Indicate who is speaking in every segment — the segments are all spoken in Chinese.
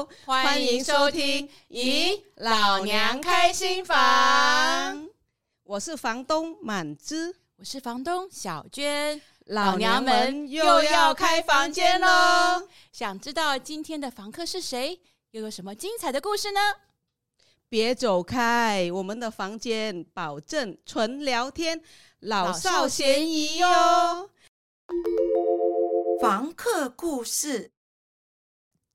Speaker 1: 好，欢迎收听《咦，老娘开新房》。
Speaker 2: 我是房东满枝，
Speaker 1: 我是房东小娟，老娘们又要开房间喽！想知道今天的房客是谁，又有什么精彩的故事呢？
Speaker 2: 别走开，我们的房间保证纯聊天，老少咸宜哟。
Speaker 3: 房客故事。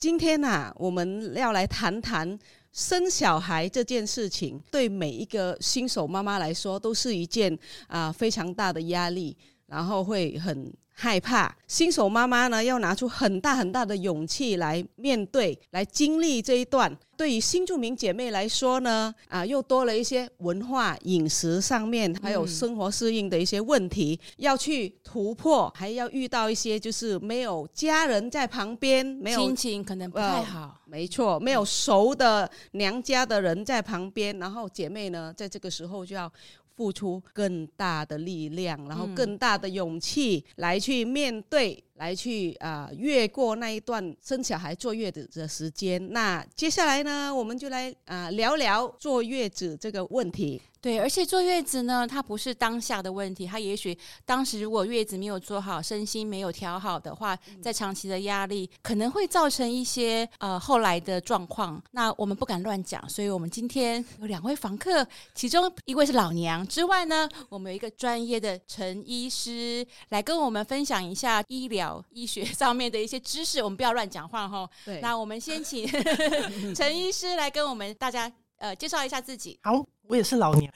Speaker 2: 今天呐、我们要来谈谈生小孩这件事情，对每一个新手妈妈来说，都是一件啊、非常大的压力，然后会很。害怕新手妈妈呢，要拿出很大很大的勇气来面对、来经历这一段。对于新住民姐妹来说呢，啊，又多了一些文化、饮食上面，还有生活适应的一些问题、嗯、要去突破，还要遇到一些就是没有家人在旁边，没有
Speaker 1: 心情可能不太好。呃、
Speaker 2: 没错，没有熟的娘家的人在旁边，然后姐妹呢，在这个时候就要。付出更大的力量，然后更大的勇气来去面对，来去啊、呃、越过那一段生小孩坐月子的时间。那接下来呢，我们就来啊、呃、聊聊坐月子这个问题。
Speaker 1: 对，而且坐月子呢，它不是当下的问题，它也许当时如果月子没有做好，身心没有调好的话，在长期的压力可能会造成一些呃后来的状况。那我们不敢乱讲，所以我们今天有两位房客，其中一位是老娘之外呢，我们有一个专业的陈医师来跟我们分享一下医疗医学 上面的一些知识。我们不要乱讲话哈。对。那我们先请 陈医师来跟我们大家呃介绍一下自己。
Speaker 4: 好。我也是老娘，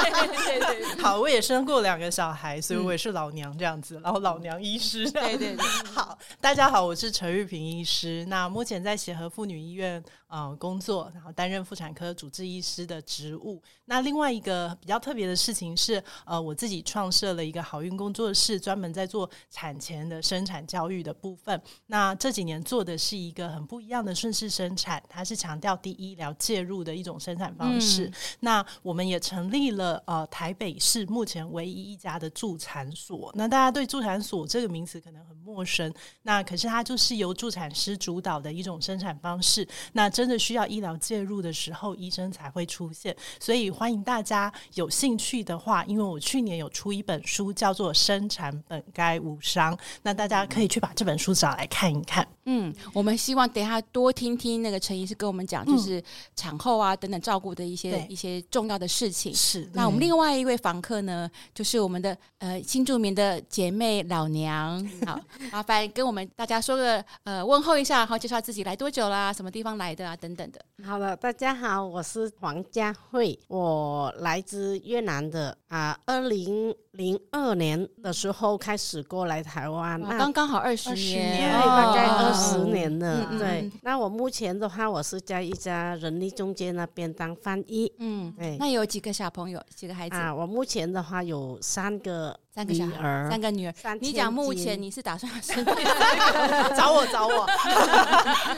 Speaker 4: 好，我也生过两个小孩，所以我也是老娘这样子，然后老娘医师，
Speaker 1: 对对对，
Speaker 4: 好，大家好，我是陈玉萍医师，那目前在协和妇女医院呃工作，然后担任妇产科主治医师的职务。那另外一个比较特别的事情是，呃，我自己创设了一个好运工作室，专门在做产前的生产教育的部分。那这几年做的是一个很不一样的顺势生产，它是强调低医疗介入的一种生产方式。嗯那我们也成立了呃台北市目前唯一一家的助产所。那大家对助产所这个名词可能很陌生，那可是它就是由助产师主导的一种生产方式。那真的需要医疗介入的时候，医生才会出现。所以欢迎大家有兴趣的话，因为我去年有出一本书叫做《生产本该无伤》，那大家可以去把这本书找来看一看。
Speaker 1: 嗯，我们希望等一下多听听那个陈医师跟我们讲，就是产后啊等等照顾的一些一些。重要的事情
Speaker 4: 是。
Speaker 1: 那我们另外一位房客呢，就是我们的呃新著名的姐妹老娘。好，麻烦跟我们大家说个呃问候一下，然后介绍自己来多久啦，什么地方来的啊，等等的。
Speaker 5: 好了，大家好，我是黄佳慧，我来自越南的啊，二零零二年的时候开始过来台湾，
Speaker 1: 那刚刚好二十年，
Speaker 5: 对，大概二十年了。对，那我目前的话，我是在一家人力中介那边当翻译。
Speaker 1: 嗯，对。那有几个小朋友，几个孩子
Speaker 5: 啊？我目前的话有三个。
Speaker 1: 三个小孩，三个女儿。你讲目前你是打算生第
Speaker 4: 三个？找 我找我。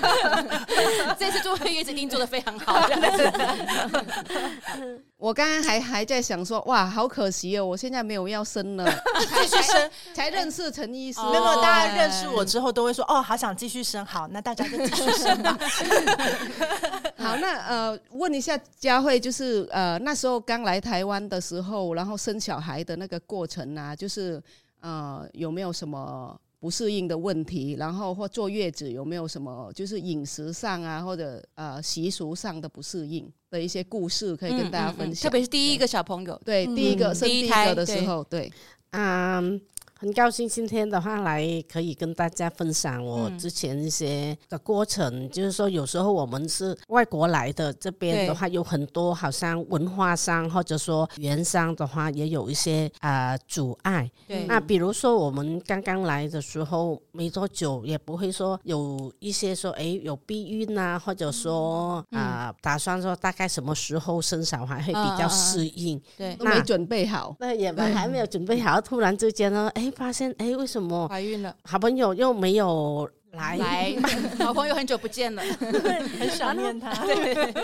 Speaker 1: 这次做月子一定做的非常好。
Speaker 2: 我刚刚还还在想说，哇，好可惜哦，我现在没有要生了，
Speaker 4: 继续生
Speaker 2: 才认识陈医师。
Speaker 4: 没有，大家认识我之后都会说，哦，好想继续生。好，那大家就继续生吧。
Speaker 2: 好，那呃，问一下佳慧，就是呃那时候刚来台湾的时候，然后生小孩的那个过程呢？啊，就是呃，有没有什么不适应的问题？然后或坐月子有没有什么就是饮食上啊，或者呃习俗上的不适应的一些故事可以跟大家分享？
Speaker 1: 嗯嗯嗯、特别是第一个小朋友，
Speaker 2: 对，对，第一个生第一个的时候，对，
Speaker 5: 嗯。很高兴今天的话来可以跟大家分享我之前一些的过程，嗯、就是说有时候我们是外国来的，这边的话有很多好像文化上或者说语言上的话也有一些啊、呃、阻碍。对，那比如说我们刚刚来的时候没多久，也不会说有一些说哎有避孕啊，或者说啊、嗯呃、打算说大概什么时候生小孩会比较适应。
Speaker 2: 嗯嗯、对，那没准备好，
Speaker 5: 那也没还没有准备好，突然之间呢，哎。发现哎，为什么
Speaker 1: 怀孕了？
Speaker 5: 好朋友又没有来
Speaker 1: 来，好朋友很久不见了，
Speaker 4: 很想念他。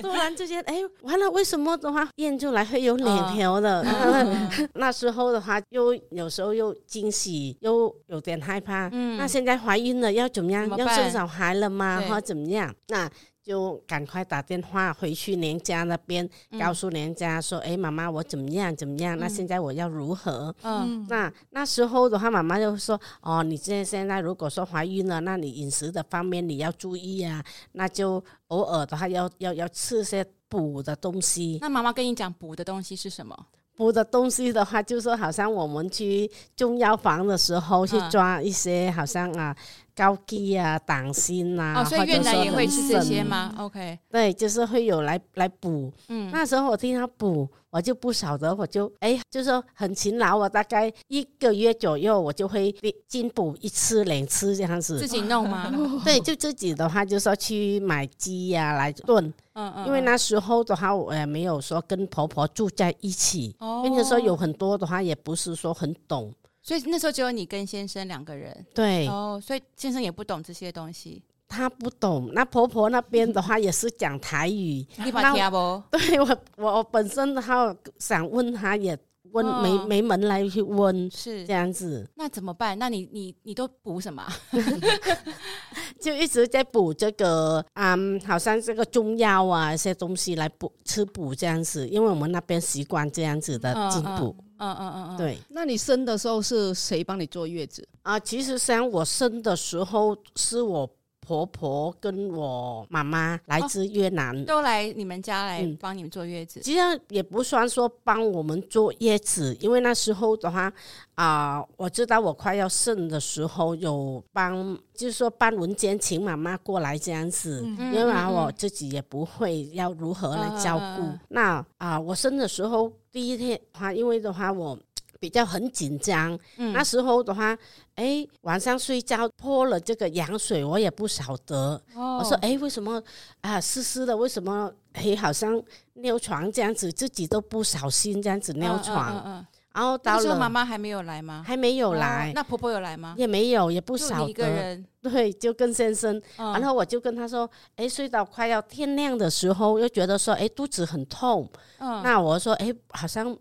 Speaker 5: 突然之间，哎，完了，为什么的话验出来会有两条的？那时候的话，又有时候又惊喜，又有点害怕。那现在怀孕了，要怎么样？要生小孩了吗？或怎么样？那。就赶快打电话回去娘家那边，告诉娘家说：“哎、嗯，妈妈，我怎么样怎么样？那现在我要如何？”嗯，那那时候的话，妈妈就说：“哦，你现现在如果说怀孕了，那你饮食的方面你要注意啊，那就偶尔的话要要要吃些补的东西。”
Speaker 1: 那妈妈跟你讲补的东西是什么？
Speaker 5: 补的东西的话，就说好像我们去中药房的时候去抓一些，好像啊。枸杞啊，党莘啊，
Speaker 1: 哦，所以越南也会吃这些吗？OK，
Speaker 5: 对，就是会有来来补。嗯，那时候我听他补，我就不晓得，我就哎，就是说很勤劳，我大概一个月左右，我就会进补一次两次这样子。
Speaker 1: 自己弄吗？
Speaker 5: 对，就自己的话，就说去买鸡呀、啊、来炖。嗯嗯。因为那时候的话，我也没有说跟婆婆住在一起，并且说有很多的话，也不是说很懂。
Speaker 1: 所以那时候只有你跟先生两个人，
Speaker 5: 对
Speaker 1: 哦，所以先生也不懂这些东西，
Speaker 5: 他不懂。那婆婆那边的话也是讲台语，
Speaker 1: 你把听不？
Speaker 5: 对我，我本身的话想问他，也问、哦、没没门来去问，是这样子。
Speaker 1: 那怎么办？那你你你都补什么？
Speaker 5: 就一直在补这个，嗯，好像这个中药啊，一些东西来补吃补这样子，因为我们那边习惯这样子的进补。嗯
Speaker 1: 嗯嗯嗯嗯，
Speaker 5: 对。
Speaker 2: 那你生的时候是谁帮你坐月子
Speaker 5: 啊？其实像我生的时候，是我婆婆跟我妈妈来自越南，哦、
Speaker 1: 都来你们家来帮你们坐月子。
Speaker 5: 其实也不算说帮我们坐月子，因为那时候的话啊、呃，我知道我快要生的时候有帮，就是说办文件请妈妈过来这样子，嗯、因为我自己也不会要如何来照顾。嗯、那啊、呃，我生的时候。第一天的话，因为的话我比较很紧张，嗯、那时候的话，哎，晚上睡觉泼了这个羊水，我也不晓得。哦、我说，哎，为什么啊湿湿的？为什么哎好像尿床这样子，自己都不小心这样子尿床。然后到了，
Speaker 1: 妈妈还没有来吗？
Speaker 5: 还没有来。
Speaker 1: 那婆婆有来吗？
Speaker 5: 也没有，也不晓得。
Speaker 1: 一个人。
Speaker 5: 对，就跟先生。然后我就跟他说：“哎，睡到快要天亮的时候，又觉得说，哎，肚子很痛。那我说，哎，好像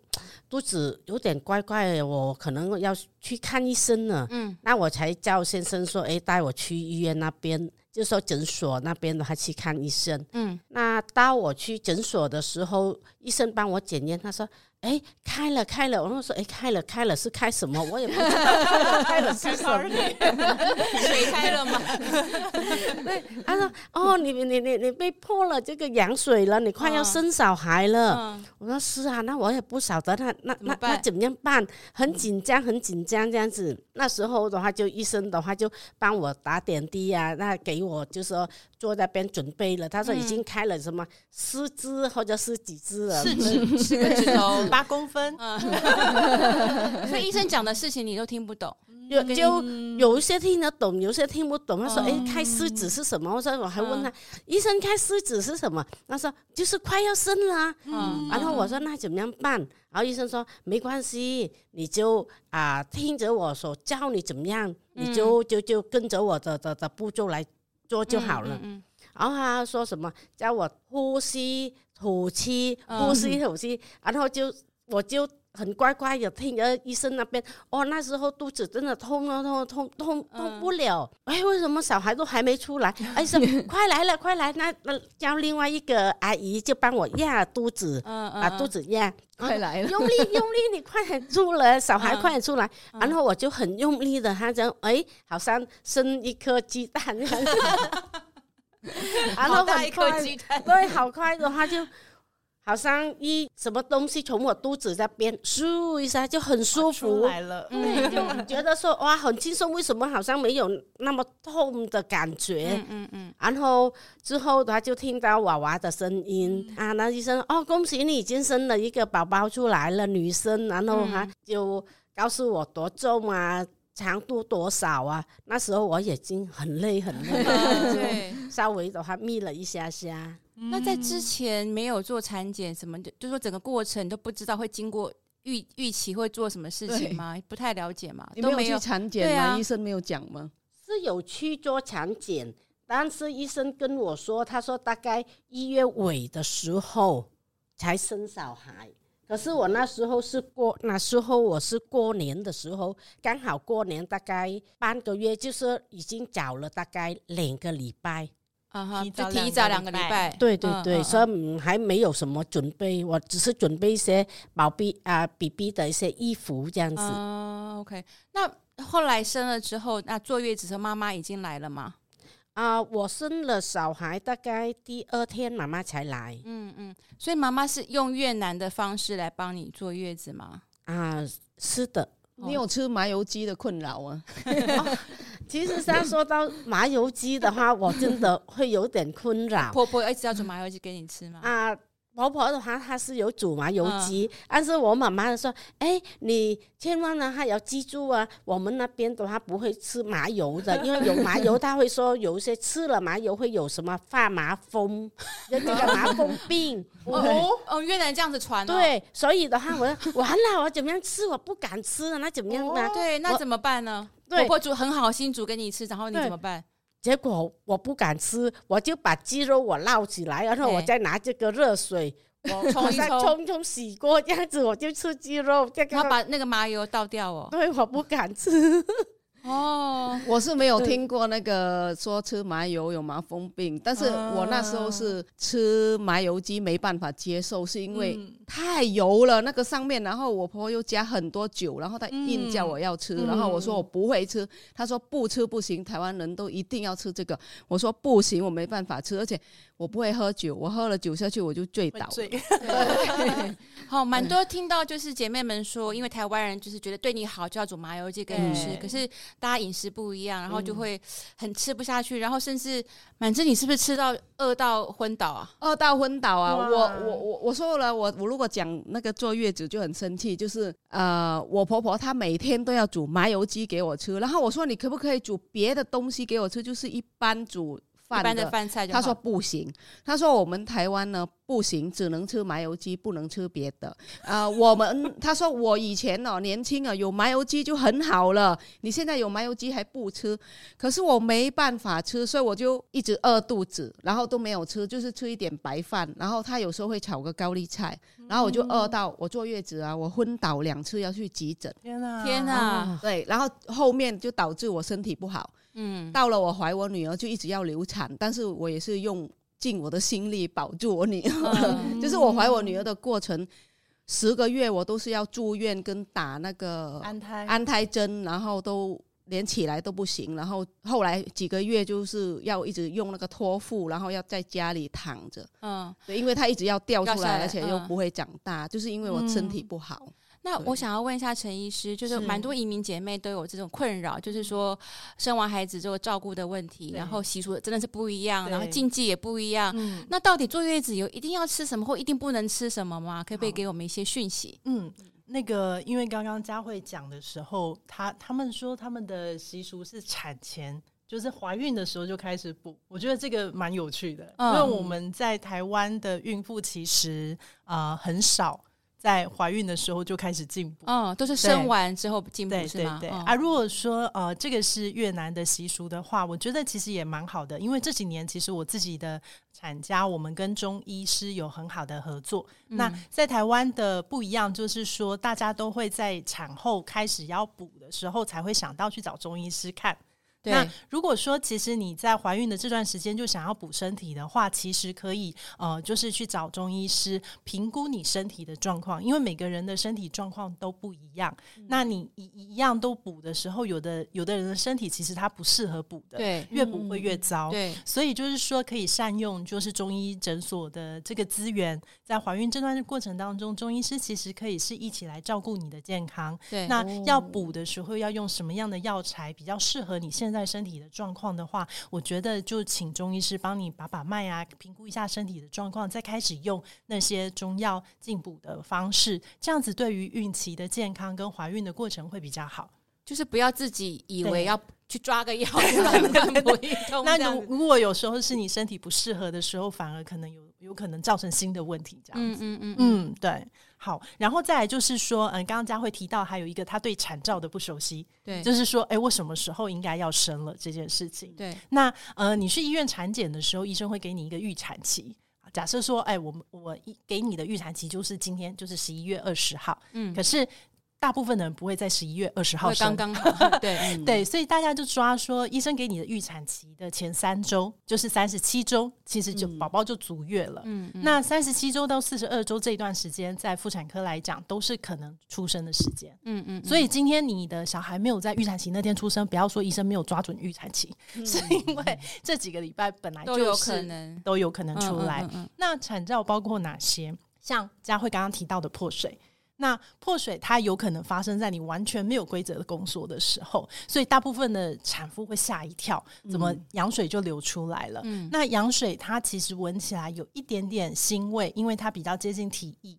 Speaker 5: 肚子有点怪怪的，我可能要去看医生了。嗯。那我才叫先生说，哎，带我去医院那边，就说诊所那边的话去看医生。嗯。那到我去诊所的时候，医生帮我检验，他说。哎，开了开了，我跟说，哎，开了开了是开什么？我也不知道开了是什么，
Speaker 1: 水开了吗？
Speaker 5: 对，他说，哦，你你你你被泼了这个羊水了，你快要生小孩了。嗯、我说是啊，那我也不晓得他那那那怎么样办？很紧张，很紧张这样子。那时候的话，就医生的话就帮我打点滴啊，那给我就说坐在边准备了。他说已经开了什么四支或者是几支了？四
Speaker 1: 支，四个指头。
Speaker 4: 八公分，
Speaker 1: 所以医生讲的事情你都听不懂，
Speaker 5: 有就有一些听得懂，有些听不懂。他说：“哎，开狮子是什么？”我说：“我还问他，医生开狮子是什么？”他说：“就是快要生了。”然后我说：“那怎么样办？”然后医生说：“没关系，你就啊听着我说，教你怎么样，你就就就跟着我的的的步骤来做就好了。”然后他说什么？叫我呼吸。吐气，呼吸，吐气，然后就我就很乖乖的听着医生那边。哦，那时候肚子真的痛啊，痛痛痛痛不了。哎，为什么小孩都还没出来？哎，说快来了，快来！那那叫另外一个阿姨就帮我压肚子，把肚子压，
Speaker 2: 快来了，
Speaker 5: 用力用力，你快点出来，小孩快点出来。然后我就很用力的，他讲哎，好像生一颗鸡蛋。然后很快，对，好快的话就，好像一什么东西从我肚子这边咻一下就很舒服
Speaker 4: 来了，
Speaker 5: 嗯，就觉得说哇很轻松，为什么好像没有那么痛的感觉？嗯嗯，嗯然后之后他就听到娃娃的声音、嗯、啊，那医生哦，恭喜你已经生了一个宝宝出来了，女生，然后他就告诉我多重啊。长度多少啊？那时候我眼睛很累很累，对，稍微的话眯了一下下。
Speaker 1: 嗯、那在之前没有做产检，什么的就说整个过程都不知道会经过预预期会做什么事情吗？不太了解嘛？
Speaker 2: 都没有去产检啊？医生没有讲吗？
Speaker 5: 是有去做产检，但是医生跟我说，他说大概一月尾的时候才生小孩。可是我那时候是过，那时候我是过年的时候，刚好过年大概半个月，就是已经早了大概两个礼拜，
Speaker 1: 啊哈，就提早两个礼拜。
Speaker 5: 对对对，所以还没有什么准备，我只是准备一些宝贝啊 BB 的一些衣服这样子。
Speaker 1: 哦，OK，那后来生了之后，那坐月子的时候妈妈已经来了吗？
Speaker 5: 啊，我生了小孩，大概第二天妈妈才来。
Speaker 1: 嗯嗯，所以妈妈是用越南的方式来帮你坐月子吗？
Speaker 5: 啊，是的。
Speaker 2: 你有吃麻油鸡的困扰啊？
Speaker 5: 哦、其实像说到麻油鸡的话，我真的会有点困扰。
Speaker 1: 婆婆一直要煮麻油鸡给你吃吗？
Speaker 5: 啊。婆婆的话，她是有煮麻油鸡，嗯、但是我妈妈说：“哎，你千万呢，还要记住啊，我们那边的话不会吃麻油的，因为有麻油，她会说有一些吃了麻油会有什么发麻风，有那个麻风病。
Speaker 1: 哦哦，越南这样子传、哦。
Speaker 5: 对，所以的话，我说完了，我怎么样吃？我不敢吃了，那怎么样呢？
Speaker 1: 哦、对，那怎么办呢？婆婆煮很好心煮给你吃，然后你怎么办？”
Speaker 5: 结果我不敢吃，我就把鸡肉我捞起来，然后我再拿这个热水，我冲一冲冲洗过，这样子我就吃鸡肉。这
Speaker 1: 个他把那个麻油倒掉哦。
Speaker 5: 对，我不敢吃。
Speaker 2: 哦，我是没有听过那个说吃麻油有麻风病，但是我那时候是吃麻油鸡没办法接受，是因为太油了那个上面，然后我婆婆又加很多酒，然后她硬叫我要吃，然后我说我不会吃，她说不吃不行，台湾人都一定要吃这个，我说不行，我没办法吃，而且我不会喝酒，我喝了酒下去我就醉倒。醉。
Speaker 1: 好，蛮多听到就是姐妹们说，因为台湾人就是觉得对你好就要煮麻油鸡给你吃，可是。大家饮食不一样，然后就会很吃不下去，嗯、然后甚至满枝，你是不是吃到饿到昏倒啊？
Speaker 2: 饿到昏倒啊！我我我我说了，我我如果讲那个坐月子就很生气，就是呃，我婆婆她每天都要煮麻油鸡给我吃，然后我说你可不可以煮别的东西给我吃，就是一般煮。饭
Speaker 1: 一般的饭菜就，
Speaker 2: 他说不行。他说我们台湾呢不行，只能吃麻油鸡，不能吃别的。啊、呃，我们他说我以前哦年轻啊有麻油鸡就很好了，你现在有麻油鸡还不吃，可是我没办法吃，所以我就一直饿肚子，然后都没有吃，就是吃一点白饭。然后他有时候会炒个高丽菜，然后我就饿到我坐月子啊，我昏倒两次要去急诊。
Speaker 1: 天哪，天哪！
Speaker 2: 对，然后后面就导致我身体不好。嗯，到了我怀我女儿就一直要流产，但是我也是用尽我的心力保住我女儿。嗯、就是我怀我女儿的过程，十个月我都是要住院跟打那个安胎安胎针，然后都连起来都不行，然后后来几个月就是要一直用那个托腹，然后要在家里躺着。嗯，对，因为她一直要掉出来，而且又不会长大，嗯、就是因为我身体不好。
Speaker 1: 那我想要问一下陈医师，就是蛮多移民姐妹都有这种困扰，就是说生完孩子之后照顾的问题，然后习俗真的是不一样，然后禁忌也不一样。嗯、那到底坐月子有一定要吃什么或一定不能吃什么吗？可不可以给我们一些讯息？
Speaker 4: 嗯，那个因为刚刚佳慧讲的时候，他他们说他们的习俗是产前就是怀孕的时候就开始补，我觉得这个蛮有趣的，嗯、因为我们在台湾的孕妇其实啊、呃、很少。在怀孕的时候就开始进补，
Speaker 1: 嗯，都是生完之后进补
Speaker 4: 对
Speaker 1: 是吗？
Speaker 4: 对对对。嗯、啊，如果说呃这个是越南的习俗的话，我觉得其实也蛮好的，因为这几年其实我自己的产家，我们跟中医师有很好的合作。嗯、那在台湾的不一样，就是说大家都会在产后开始要补的时候，才会想到去找中医师看。对那如果说其实你在怀孕的这段时间就想要补身体的话，其实可以呃，就是去找中医师评估你身体的状况，因为每个人的身体状况都不一样。嗯、那你一一样都补的时候，有的有的人的身体其实他不适合补的，
Speaker 1: 对，
Speaker 4: 越补会越糟。
Speaker 1: 嗯、对，
Speaker 4: 所以就是说可以善用就是中医诊所的这个资源，在怀孕这段过程当中，中医师其实可以是一起来照顾你的健康。
Speaker 1: 对，
Speaker 4: 那要补的时候要用什么样的药材比较适合你现在在身体的状况的话，我觉得就请中医师帮你把把脉啊，评估一下身体的状况，再开始用那些中药进补的方式，这样子对于孕期的健康跟怀孕的过程会比较好。
Speaker 1: 就是不要自己以
Speaker 4: 为
Speaker 1: 要去抓个药乱乱补一通这样子。
Speaker 4: 那如如果有时候是你身体不适合的时候，反而可能有有可能造成新的问题，这样子。
Speaker 1: 嗯嗯嗯
Speaker 4: 嗯，对。好，然后再来就是说，嗯，刚刚佳慧提到还有一个他对产兆的不熟悉，
Speaker 1: 对，
Speaker 4: 就是说，哎，我什么时候应该要生了这件事情。
Speaker 1: 对，
Speaker 4: 那呃，你去医院产检的时候，医生会给你一个预产期。假设说，哎，我我一给你的预产期就是今天，就是十一月二十号。嗯，可是。大部分的人不会在十一月二十号生，
Speaker 1: 刚刚好，对、
Speaker 4: 嗯、对，所以大家就抓说，医生给你的预产期的前三周就是三十七周，其实就宝宝就足月了。嗯，那三十七周到四十二周这一段时间，在妇产科来讲都是可能出生的时间。嗯嗯，所以今天你的小孩没有在预产期那天出生，不要说医生没有抓准预产期，嗯、是因为这几个礼拜本来就
Speaker 1: 有可能
Speaker 4: 都有可能出来。那产兆包括哪些？像佳慧刚刚提到的破水。那破水它有可能发生在你完全没有规则的宫缩的时候，所以大部分的产妇会吓一跳，怎么羊水就流出来了？嗯，那羊水它其实闻起来有一点点腥味，因为它比较接近体液。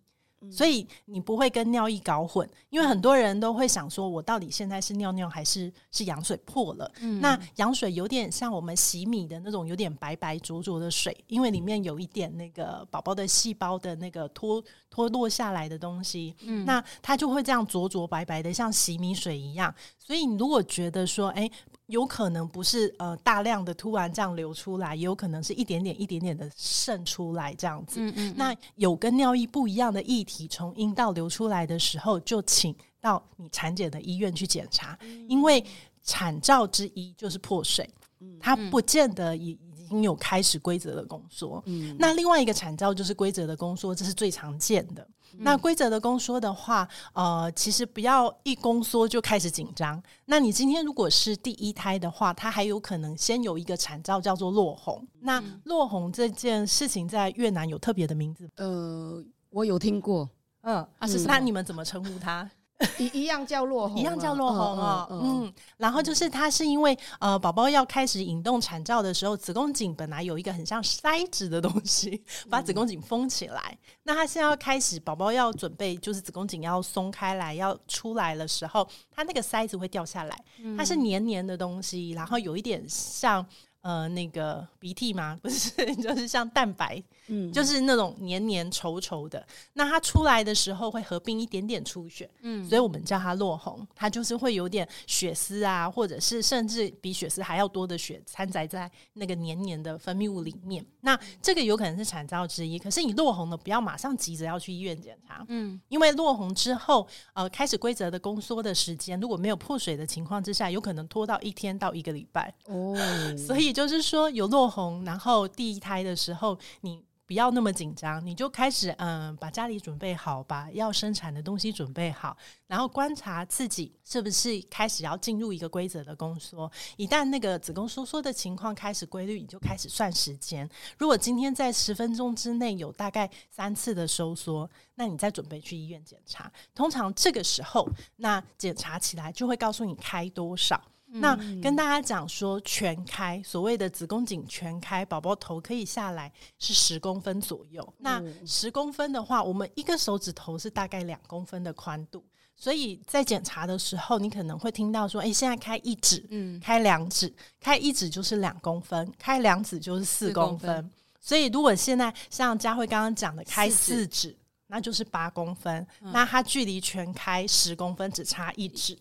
Speaker 4: 所以你不会跟尿液搞混，因为很多人都会想说，我到底现在是尿尿还是是羊水破了？嗯、那羊水有点像我们洗米的那种有点白白浊浊的水，因为里面有一点那个宝宝的细胞的那个脱脱落下来的东西，嗯、那它就会这样浊浊白白的，像洗米水一样。所以你如果觉得说，哎。有可能不是呃大量的突然这样流出来，也有可能是一点点一点点的渗出来这样子。嗯嗯嗯，那有跟尿液不一样的液体从阴道流出来的时候，就请到你产检的医院去检查，嗯、因为产兆之一就是破水，嗯、它不见得已已经有开始规则的宫缩。嗯、那另外一个产兆就是规则的宫缩，这是最常见的。那规则的宫缩的话，呃，其实不要一宫缩就开始紧张。那你今天如果是第一胎的话，它还有可能先有一个产兆叫做落红。那落红这件事情在越南有特别的名字？
Speaker 2: 呃，我有听过。
Speaker 4: 嗯，啊，是那你们怎么称呼它？
Speaker 2: 一一样叫落红，
Speaker 4: 一样叫落红哦。嗯，然后就是它是因为呃，宝宝要开始引动产兆的时候，子宫颈本来有一个很像塞子的东西，把子宫颈封起来。那它现在要开始，宝宝要准备，就是子宫颈要松开来要出来的时候，它那个塞子会掉下来，它是黏黏的东西，然后有一点像。呃，那个鼻涕吗？不是，就是像蛋白，嗯，就是那种黏黏稠稠的。那它出来的时候会合并一点点出血，嗯，所以我们叫它落红。它就是会有点血丝啊，或者是甚至比血丝还要多的血掺杂在那个黏黏的分泌物里面。那这个有可能是产兆之一。可是你落红了，不要马上急着要去医院检查，嗯，因为落红之后，呃，开始规则的宫缩的时间，如果没有破水的情况之下，有可能拖到一天到一个礼拜哦，所以。就是说，有落红，然后第一胎的时候，你不要那么紧张，你就开始嗯，把家里准备好，把要生产的东西准备好，然后观察自己是不是开始要进入一个规则的宫缩。一旦那个子宫收缩的情况开始规律，你就开始算时间。如果今天在十分钟之内有大概三次的收缩，那你再准备去医院检查。通常这个时候，那检查起来就会告诉你开多少。那跟大家讲说，全开，所谓的子宫颈全开，宝宝头可以下来是十公分左右。那十公分的话，我们一个手指头是大概两公分的宽度，所以在检查的时候，你可能会听到说，诶，现在开一指，嗯，开两指，开一指就是两公分，开两指就是四公分。公分，所以如果现在像佳慧刚刚讲的开四指，那就是八公分，嗯，那它距离全开十公分只差一指。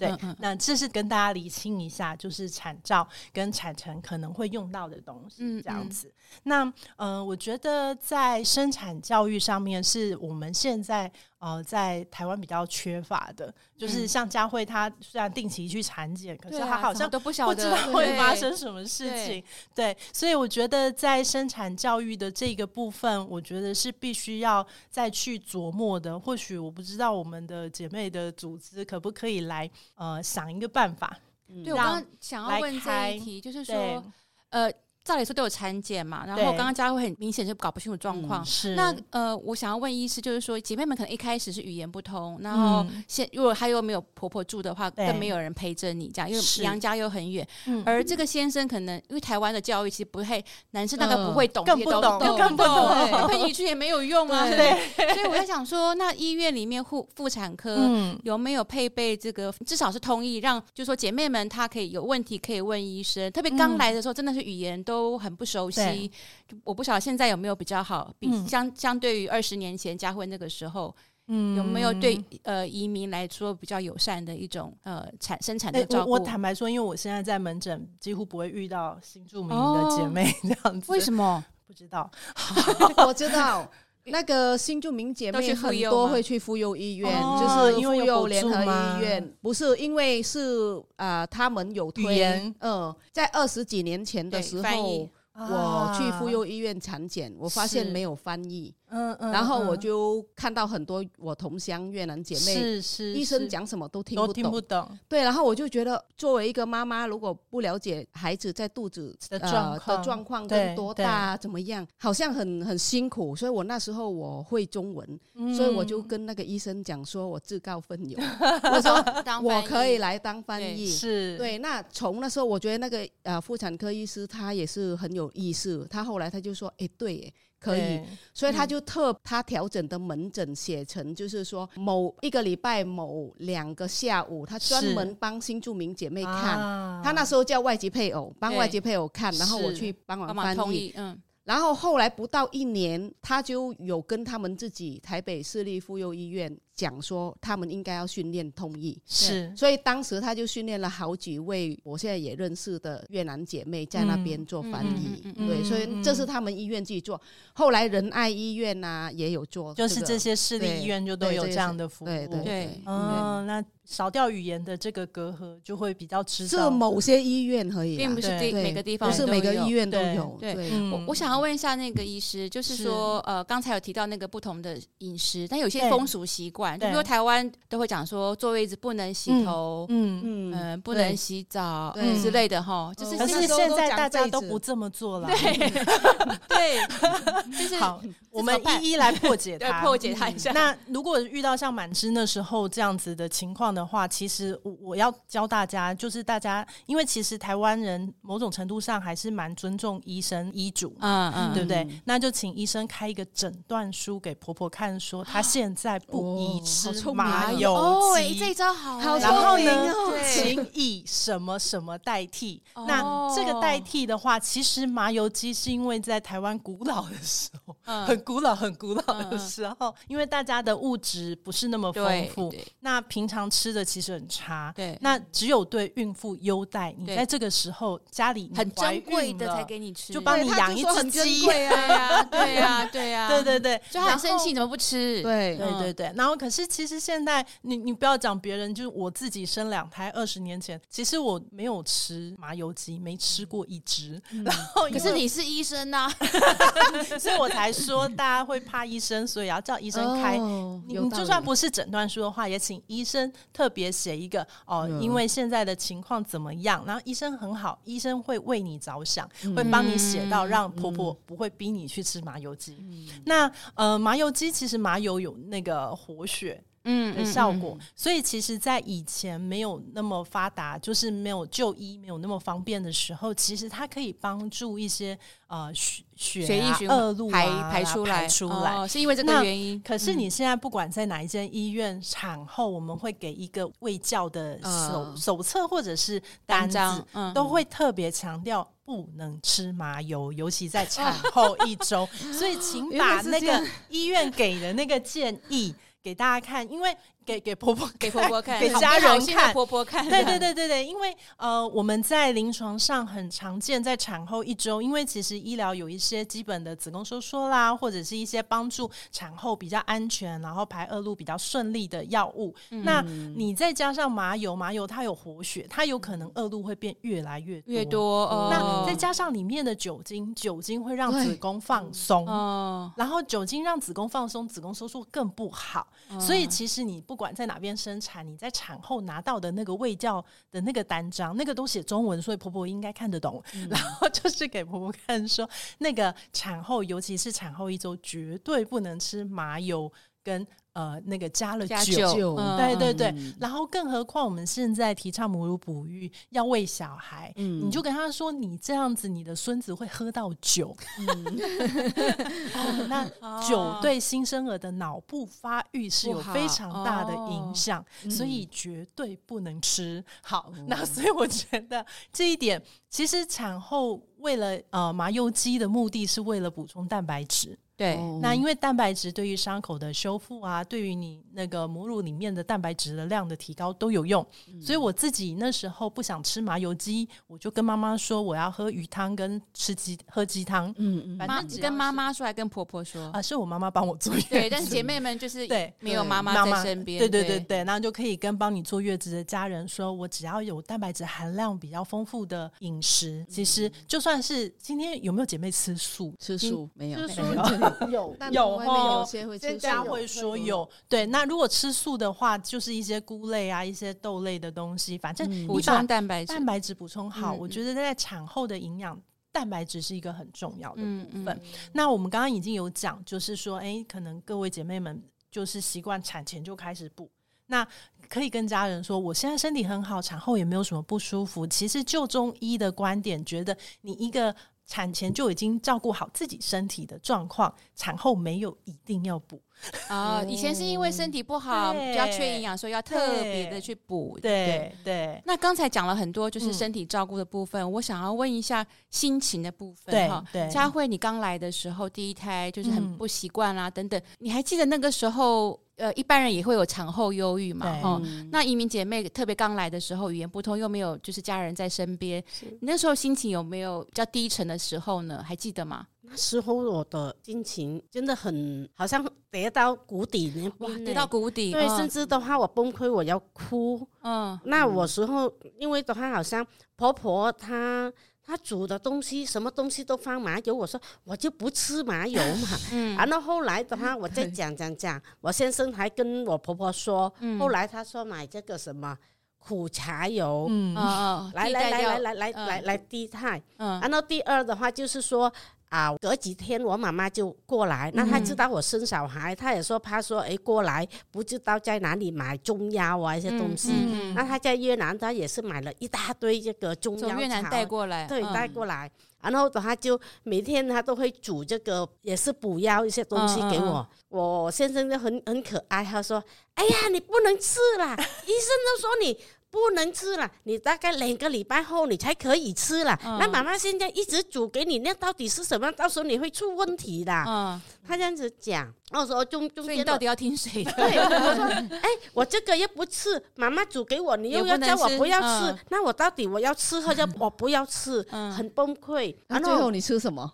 Speaker 4: 对，嗯嗯，那这是跟大家厘清一下，就是产照跟产程可能会用到的东西，这样子。那嗯，那呃，我觉得在生产教育上面，是我们现在。呃，在台湾比较缺乏的，就是像佳慧，她虽然定期去产检，嗯、可是她好像都不晓得会发生什么事情。对，对，所以我觉得在生产教育的这个部分，我觉得是必须要再去琢磨的。或许我不知道我们的姐妹的组织可不可以来呃想一个办法。
Speaker 1: 对，我刚刚想要问这一题，就是说，呃。照理说都有产检嘛，然后
Speaker 4: 对
Speaker 1: 刚刚佳慧很明显就搞不清楚状况。
Speaker 4: 嗯是
Speaker 1: 那呃，我想要问医师，就是说姐妹们可能一开始是语言不通，然后现如果她又没有婆婆住的
Speaker 4: 话，
Speaker 1: 更没有人陪着你这样，因
Speaker 4: 为
Speaker 1: 娘家又很远。
Speaker 4: 嗯
Speaker 1: 而这个先生可能因为台湾的教育其实不太，男生大概不会懂
Speaker 4: 更不懂
Speaker 1: 更不
Speaker 4: 懂
Speaker 1: 懂，陪你去也没有用啊。
Speaker 4: 对，
Speaker 1: 所以我在想说，那医院里面妇妇产科。
Speaker 4: 嗯，
Speaker 1: 有没有配备这个？至少是通译，让就是说姐妹们她可以有问题可以问医生。特别刚来的时候，真的是语言都很不熟悉。我不晓得现在有没有比较好，比
Speaker 4: 嗯
Speaker 1: 相相对于二十年前佳慧那个时候，
Speaker 4: 嗯
Speaker 1: 有没有对呃移民来说比较友善的一种呃产生产
Speaker 4: 哎
Speaker 1: 的照顾？
Speaker 4: 我我坦白说，因为我现在在门诊几乎不会遇到新住民的姐妹这样子。
Speaker 1: 为什么？
Speaker 4: 不知道？
Speaker 2: 我知道。那个新住民姐妹很多会去妇幼医院，
Speaker 4: 哦
Speaker 2: 就是
Speaker 4: 妇
Speaker 2: 幼联合医院，不是因为是啊、呃他们有推嗯，在二十几年前的
Speaker 1: 时
Speaker 2: 候，我去妇
Speaker 4: 啊
Speaker 2: 幼医院产检，我发
Speaker 4: 现
Speaker 2: 没有翻译，
Speaker 4: 嗯嗯
Speaker 2: 然后我
Speaker 4: 嗯
Speaker 2: 就看到很多我同乡越南姐妹，
Speaker 4: 是是
Speaker 2: 医生讲什么都听
Speaker 4: 都
Speaker 2: 不懂，
Speaker 4: 听不懂，
Speaker 2: 对，然后我就觉得，作为一个妈妈，如果不了解孩子在肚子
Speaker 4: 的
Speaker 2: 呃
Speaker 4: 状况
Speaker 2: 的状况
Speaker 4: 对
Speaker 2: 跟多大啊，怎么样，好像很很辛苦。所以我那时候我会中文，
Speaker 4: 嗯。
Speaker 2: 所以我就跟那个医生讲说，我自告奋勇，我说
Speaker 1: 当
Speaker 2: 我可以来当翻
Speaker 1: 对
Speaker 2: 译。
Speaker 4: 是，
Speaker 2: 对，那从那时候，我觉得那个呃妇产科医师他也是很有意思，他后来他就说，哎，对耶，可以。所以他就特他调整的门诊写成，就是说某一个礼拜某两个下午，他专门帮新住民姐妹看。
Speaker 4: 啊。
Speaker 2: 他那时候叫外籍配偶，
Speaker 1: 帮
Speaker 2: 外籍配偶看，然后我去帮忙翻
Speaker 1: 译，嗯，
Speaker 2: 然后后来不到一年，他就有跟他们自己台北市立妇幼医院讲说，他们应该要训练通译。
Speaker 4: 是。
Speaker 2: 所以当时他就训练了好几位我现在也认识的越南姐妹在那边做翻译，
Speaker 1: 嗯嗯嗯嗯
Speaker 2: 对，
Speaker 4: 嗯
Speaker 2: 所以这是他们医院自己做。后来仁爱医院呐、啊、也有做、个，
Speaker 4: 就是这些私立医院就都有这样的服务，
Speaker 2: 对对
Speaker 1: 对
Speaker 4: 嗯，那少掉语言的这个隔阂，就会比较知道
Speaker 2: 是某些医院而已啦，
Speaker 1: 并不是每个地方
Speaker 2: 不是每
Speaker 1: 个
Speaker 2: 医院都有，
Speaker 1: 对
Speaker 2: 对，
Speaker 4: 嗯
Speaker 1: 我我想要问一下那个医师，就是
Speaker 4: 是。
Speaker 1: 说，呃，刚才有提到那个不同的饮食，但有些风俗习惯，就比如说台湾都会讲说坐位置不能洗头，
Speaker 4: 嗯，
Speaker 1: 嗯、
Speaker 2: 嗯，
Speaker 1: 不能洗澡
Speaker 2: 对。
Speaker 1: 之类的哈，就是
Speaker 4: 现在大家都不这么做了，
Speaker 1: 对，就是
Speaker 4: 好，我
Speaker 1: 们
Speaker 4: 一一来破解它，
Speaker 1: 破解它一下。
Speaker 4: 那如果遇到像满枝那时候这样子的情况的话，其实我我要教大家，就是大家，因为其实台湾人某种程度上还是蛮尊重医生医嘱，
Speaker 1: 嗯嗯，
Speaker 4: 对不对？那就请医生开一个诊断书给婆婆看，说她现在不宜
Speaker 2: 哦
Speaker 4: 吃麻油
Speaker 2: 啊
Speaker 1: 哦，哎，
Speaker 4: 鸡。
Speaker 1: 这一招好。
Speaker 4: 然后呢
Speaker 2: 聪明哦，
Speaker 4: 请以什么什么代替？
Speaker 1: 哦。
Speaker 4: 那这个代替的话，其实麻油鸡是因为在台湾古老的时候，
Speaker 1: 嗯。
Speaker 4: 很古老、很古老的时候，因为大家的物质不是那么
Speaker 1: 丰
Speaker 4: 富，那平常吃的其实很差。
Speaker 1: 对。
Speaker 4: 那只有对孕妇优待，你在这个时候家里
Speaker 1: 很珍贵的才给你吃，
Speaker 4: 就
Speaker 2: 帮
Speaker 4: 你养一只
Speaker 2: 鸡。
Speaker 1: 对呀，对呀，对 呀，
Speaker 4: 对
Speaker 1: 对对，就很生
Speaker 4: 气，
Speaker 1: 怎么不吃？
Speaker 2: 对
Speaker 4: 对对对，然后可是其实现在你你不要讲别人，就是我自己生两胎二十年前，其实我没有吃麻油鸡，没吃过一只，然后
Speaker 1: 可是你是医生呐，
Speaker 4: 所以我才说大家会怕医生，所以要叫医生开。
Speaker 2: 哦
Speaker 4: 你你就算不是诊断书的话，也请医生特别写一个哦，
Speaker 2: 嗯。
Speaker 4: 因为现在的情况怎么样，然后医生很好，医生会为你着想，
Speaker 2: 嗯。
Speaker 4: 会帮你写到让婆婆不会逼你去吃麻油鸡。那呃，麻油鸡其实麻油有那个活血。
Speaker 1: 嗯
Speaker 4: 的效果，所以其实，在以前没有那么发达，就是没有就医没有那么方便的时候，其实它可以帮助一些呃血血、啊、
Speaker 1: 血液循
Speaker 4: 恶露、啊、
Speaker 1: 排排出来，
Speaker 4: 排出来。
Speaker 1: 哦，是因为这
Speaker 4: 个
Speaker 1: 原因。
Speaker 4: 可是你现在不管在哪一间医院，产后我们会给一个卫教的手、
Speaker 2: 嗯
Speaker 4: 手册或者是单子，
Speaker 1: 嗯
Speaker 4: 都会特别强调不能吃麻油，尤其在 产后一周。所以请把那
Speaker 2: 个
Speaker 4: 医院给的那个建议。给大家看，因为给给婆婆
Speaker 1: 给婆婆看，
Speaker 4: 给家人看，
Speaker 1: 婆婆看。
Speaker 4: 对对对对对，因为呃，我们在临床上很常见，在产后一周，因为其实医疗有一些基本的子宫收缩啦，或者是一些帮助产后比较安全，然后排恶露比较顺利的药物。
Speaker 1: 嗯
Speaker 4: 那你再加上麻油，麻油它有活血，它有可能恶露会变越来越多。
Speaker 1: 越多哦，
Speaker 4: 那再加上里面的酒精，酒精会
Speaker 2: 让
Speaker 4: 子宫放松。
Speaker 1: 哦，
Speaker 4: 然后酒精让子宫放松，子宫收缩更不好。所以其实你不管在哪边生产，你在产后拿到的那个卫教的那个单张，那个都写中文，所以婆婆应该看得懂。嗯、然后就是给婆婆看说，那个产后，尤其是产后一周，绝对不能吃麻油跟。呃，那个加了酒，
Speaker 2: 酒
Speaker 4: 对对对，嗯、然后更何况我们现在提倡母乳哺育，要喂小孩，嗯、你就跟他说，你这样子，你的孙子会喝到酒，嗯。哦、那 酒对新生儿的脑部发育是有非常大的影响，哦、所以绝对不能吃。好，嗯、那所以我觉得这一点，其实产后为了呃麻油鸡的目的是为了补充蛋白质。对，那因为蛋白质对于伤口的修复啊，对于你那个母乳里面的蛋白质的量的提高都有用。嗯、所以我自己那时候不想吃麻油鸡，我就跟妈妈说我要喝鱼汤跟吃鸡喝鸡汤。嗯嗯，反正
Speaker 1: 你跟妈妈说还跟婆婆说
Speaker 4: 啊？是我妈妈帮我坐月子。
Speaker 1: 对，但是姐妹们就是对没有妈妈在身边。
Speaker 4: 对对对对，然后就可以跟帮你坐月子的家人说，我只要有蛋白质含量比较丰富的饮食，其实就算是今天有没有姐妹吃素？
Speaker 2: 吃素没有？
Speaker 5: 有
Speaker 4: 有哦，
Speaker 2: 有
Speaker 4: 家会说有。对，那如果吃素的话，就是一些菇类啊，一些豆类的东西，反正
Speaker 1: 补充蛋白质，
Speaker 4: 蛋白质补充好。我觉得在产后的营养，蛋白质是一个很重要的部分。那我们刚刚已经有讲，就是说，哎，可能各位姐妹们就是习惯产前就开始补，那可以跟家人说，我现在身体很好，产后也没有什么不舒服。其实就中医的观点，觉得你一个。产前就已经照顾好自己身体的状况，产后没有一定要补
Speaker 1: 啊。以前是因为身体不好，比较缺营养，所以要特别的去补。
Speaker 4: 对对。
Speaker 1: 那刚才讲了很多，就是身体照顾的部分。我想要问一下心情的部分哈。对，佳慧，你刚来的时候，第一胎就是很不习惯啦，等等。你还记得那个时候？呃，一般人也会有产后忧郁嘛，哈。那移民姐妹特别刚来的时候，语言不通，又没有就是家人在身边，你那时候心情有没有比较低沉的时候呢？还记得吗？
Speaker 5: 那时候我的心情真的很，好像跌到谷底那，哇，
Speaker 1: 跌到谷底。
Speaker 5: 对，嗯、甚至的话我崩溃，我要哭。嗯，那我时候因为的话，好像婆婆她。他煮的东西，什么东西都放麻油，我说我就不吃麻油嘛。嗯，然后后来的话，我再讲讲讲，我先生还跟我婆婆说，后来他说买这个什么苦茶油，嗯，来来来来来来来来低碳。嗯，然后第二的话就是说。啊，隔几天我妈妈就过来，那她知道我生小孩，她也说怕说，哎，过来不知道在哪里买中药啊一些东西。那她在越南，她也是买了一大堆这个中药，从
Speaker 1: 越南带过来，
Speaker 5: 对，带过来。然后的话就每天她都会煮这个，也是补药一些东西给我。我先生就很很可爱，他说：“哎呀，你不能吃啦，医生都说你。”不能吃了，你大概两个礼拜后你才可以吃了。嗯、那妈妈现在一直煮给你，那到底是什么？到时候你会出问题的。嗯，他这样子讲。我说中中
Speaker 1: 间，到底要听谁的？
Speaker 5: 对，我说，哎，我这个又不吃，妈妈煮给我，你又要叫我不要吃，那我到底我要吃或者我不要吃？很崩溃。
Speaker 2: 那最后你吃什么？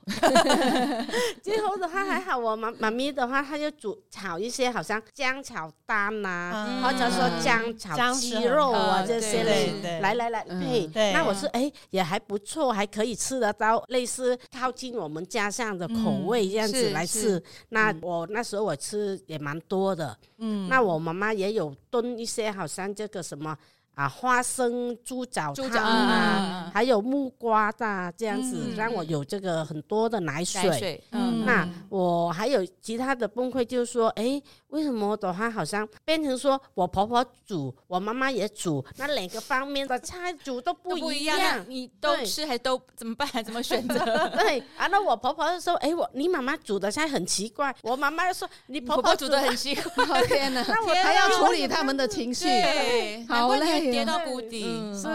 Speaker 5: 最后的话还好，我妈妈咪的话，她就煮炒一些，好像姜炒蛋呐，或者说姜炒鸡肉啊这些嘞，来来来配。那我是，哎，也还不错，还可以吃得到，类似靠近我们家乡的口味这样子来吃。那我那。时候我吃也蛮多的，嗯，那我妈妈也有炖一些，好像这个什么。啊，花生猪脚汤啊，还有木瓜的这样子，让我有这个很多的奶水。嗯，那我还有其他的崩溃，就是说，哎，为什么的话好像变成说我婆婆煮，我妈妈也煮，那两个方面的菜煮都不一样，
Speaker 1: 你都吃还都怎么办？怎么选择？
Speaker 5: 对，啊，那我婆婆就说，哎，我你妈妈煮的菜很奇怪，我妈妈就说你婆婆煮的很奇怪，
Speaker 2: 天哪，那我还要处理他们的情绪，好累。
Speaker 1: 跌到谷底，
Speaker 5: 是。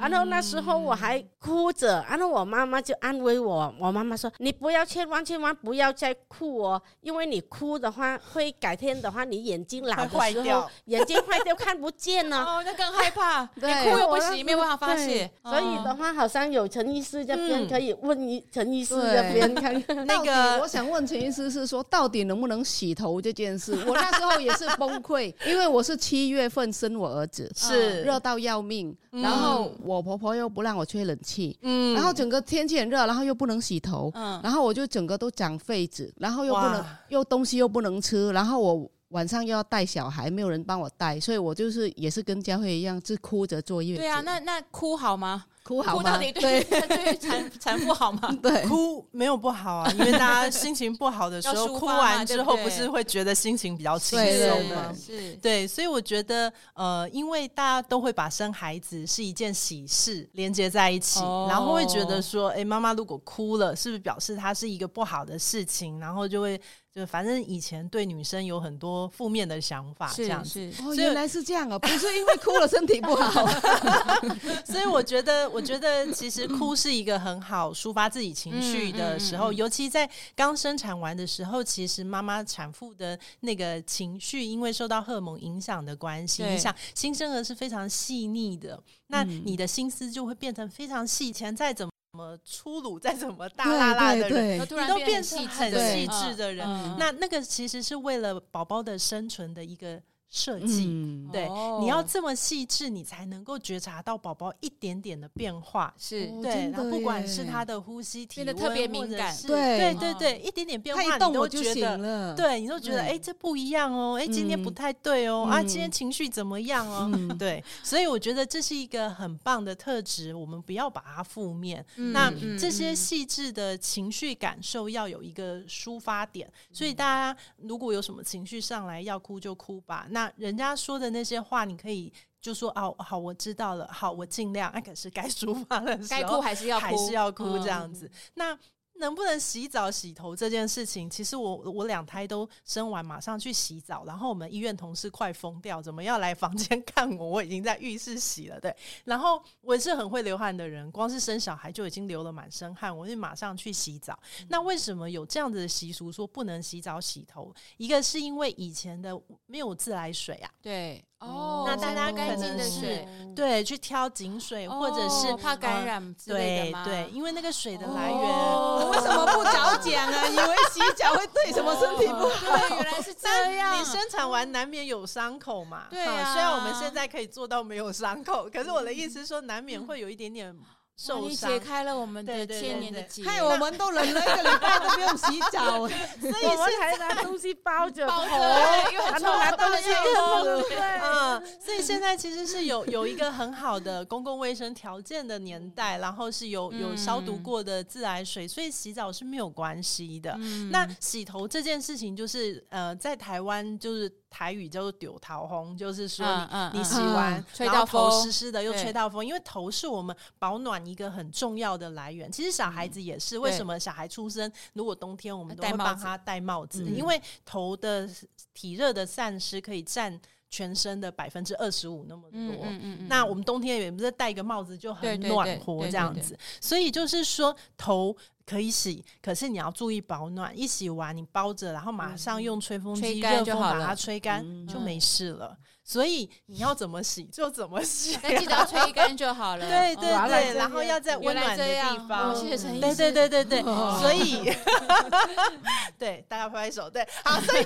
Speaker 5: 然后那时候我还哭着，然后我妈妈就安慰我，我妈妈说：“你不要，千万千万不要再哭哦，因为你哭的话，会改天的话，你眼睛老的时候，眼睛坏掉看不见了。”
Speaker 1: 哦，那更害怕，你哭又不行，没办法发泄。
Speaker 5: 所以的话，好像有陈医师这边可以问一陈医师这边看看。
Speaker 2: 那个，我想问陈医师是说，到底能不能洗头这件事？我那时候也是崩溃，因为我是七月份生我儿子，是。热到要命，嗯、然后我婆婆又不让我吹冷气，嗯，然后整个天气很热，然后又不能洗头，嗯，然后我就整个都长痱子，然后又不能，又东西又不能吃，然后我晚上又要带小孩，没有人帮我带，所以我就是也是跟佳慧一样，是哭着坐月子。
Speaker 1: 对啊，那那哭好吗？
Speaker 2: 哭好吗？
Speaker 1: 哭到底对对产产妇好吗？
Speaker 2: 对，
Speaker 4: 哭没有不好啊，因为大家心情不好的时候，哭完之后不是会觉得心情比较轻松吗？
Speaker 1: 是，
Speaker 4: 对，所以我觉得呃，因为大家都会把生孩子是一件喜事连接在一起，哦、然后会觉得说，哎，妈妈如果哭了，是不是表示她是一个不好的事情？然后就会。就反正以前对女生有很多负面的想法，这样子。
Speaker 2: 哦，原来是这样啊，不是因为哭了身体不好。
Speaker 4: 所以我觉得，我觉得其实哭是一个很好抒发自己情绪的时候，尤其在刚生产完的时候，其实妈妈产妇的那个情绪，因为受到荷尔蒙影响的关系，影响新生儿是非常细腻的。那你的心思就会变成非常细，前再怎么。怎么粗鲁，再怎么大啦啦的人，你都变成很细致的人。那那个其实是为了宝宝的生存的一个。设计、嗯、对，哦、你要这么细致，你才能够觉察到宝宝一点点的变化。
Speaker 1: 是
Speaker 4: 对，然后不管是他的呼吸体温，
Speaker 1: 特别敏感，
Speaker 4: 对对对对，一点点变化，你都觉得，对，你都觉得，哎对，这不一样哦，哎，今天不太对哦，嗯、啊，今天情绪怎么样哦？嗯、对，所以我觉得这是一个很棒的特质，我们不要把它负面。嗯、那这些细致的情绪感受要有一个抒发点，所以大家如果有什么情绪上来，要哭就哭吧。那那人家说的那些话，你可以就说哦，好，我知道了，好，我尽量。那可是该抒发的时候，
Speaker 1: 该哭还是要哭，
Speaker 4: 还是要哭这样子。嗯、那。能不能洗澡洗头这件事情，其实我我两胎都生完，马上去洗澡，然后我们医院同事快疯掉，怎么要来房间看我？我已经在浴室洗了，对。然后我也是很会流汗的人，光是生小孩就已经流了满身汗，我就马上去洗澡。嗯、那为什么有这样子的习俗，说不能洗澡洗头？一个是因为以前的没有自来水啊，
Speaker 1: 对。
Speaker 4: 哦，那大家可能是对去挑井水，或者是
Speaker 1: 怕感染之类的吗？
Speaker 4: 对对，因为那个水的来源，
Speaker 2: 为什么不早讲啊？以为洗脚会对什么身体不好？
Speaker 1: 原来是这样。
Speaker 4: 你生产完难免有伤口嘛？
Speaker 1: 对啊。
Speaker 4: 虽然我们现在可以做到没有伤口，可是我的意思是说，难免会有一点点。
Speaker 1: 你解开了我们的千年的结，
Speaker 2: 害我们都忍了一个礼拜都不用洗澡，
Speaker 5: 所以我们还拿东西包着。头，
Speaker 1: 然后拿东西
Speaker 4: 对，嗯，所以现在其实是有 有一个很好的公共卫生条件的年代，然后是有有消毒过的自来水，所以洗澡是没有关系的。那洗头这件事情，就是呃，在台湾就是。台语叫做“丢桃红”，就是说你你洗完，吹到头湿湿的，又吹到风，因为头是我们保暖一个很重要的来源。其实小孩子也是，为什么小孩出生，如果冬天我们都会帮他戴帽子，因为头的体热的散失可以占全身的百分之二十五那么多。那我们冬天也不是戴一个帽子就很暖和这样子，所以就是说头。可以洗，可是你要注意保暖。一洗完，你包着，然后马上用吹风机热风把它吹干，就没事了。所以你要怎么洗就怎么洗，
Speaker 1: 但记得要吹干就好了。
Speaker 4: 对对对，然后要在温暖的地方。对对对对对，所以 对大家拍拍手。对，好，所以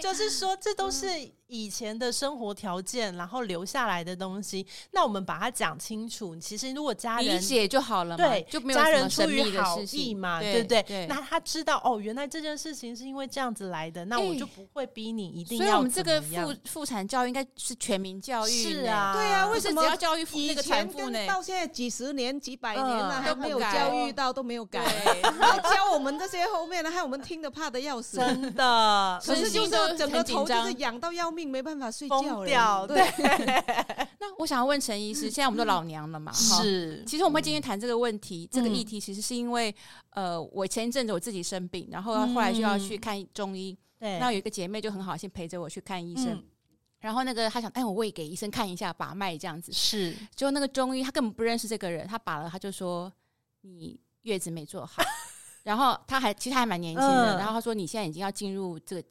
Speaker 4: 就是说，这都是以前的生活条件，然后留下来的东西。那我们把它讲清楚。其实如果家人
Speaker 1: 理解就好了，
Speaker 4: 对，
Speaker 1: 就没有家人。出于
Speaker 4: 好意嘛，对不对？那他知道哦，原来这件事情是因为这样子来的，那我就不会逼你一定要。
Speaker 1: 所以我们这个妇妇产教育应该是全民教育，
Speaker 4: 是啊，
Speaker 2: 对啊。为什么只
Speaker 1: 要教育那个产妇呢？
Speaker 2: 到现在几十年、几百年了，还没有教育到，都没有改。要教我们这些后面的，害我们听的怕的要死，
Speaker 4: 真的。
Speaker 2: 可是就是整个头就是痒到要命，没办法睡觉
Speaker 4: 了。对。
Speaker 1: 那我想要问陈医师，现在我们都老娘了嘛？
Speaker 4: 是。
Speaker 1: 其实我们会今天谈这个问题，这个议题。其实是因为，呃，我前一阵子我自己生病，然后后来就要去看中医。对，那有一个姐妹就很好心陪着我去看医生。然后那个她想，哎，我喂给医生看一下，把脉这样子。是，就那个中医他根本不认识这个人，他把了他就说你月子没做好。然后他还其实还蛮年轻的，然后他说你现在已经要进入这个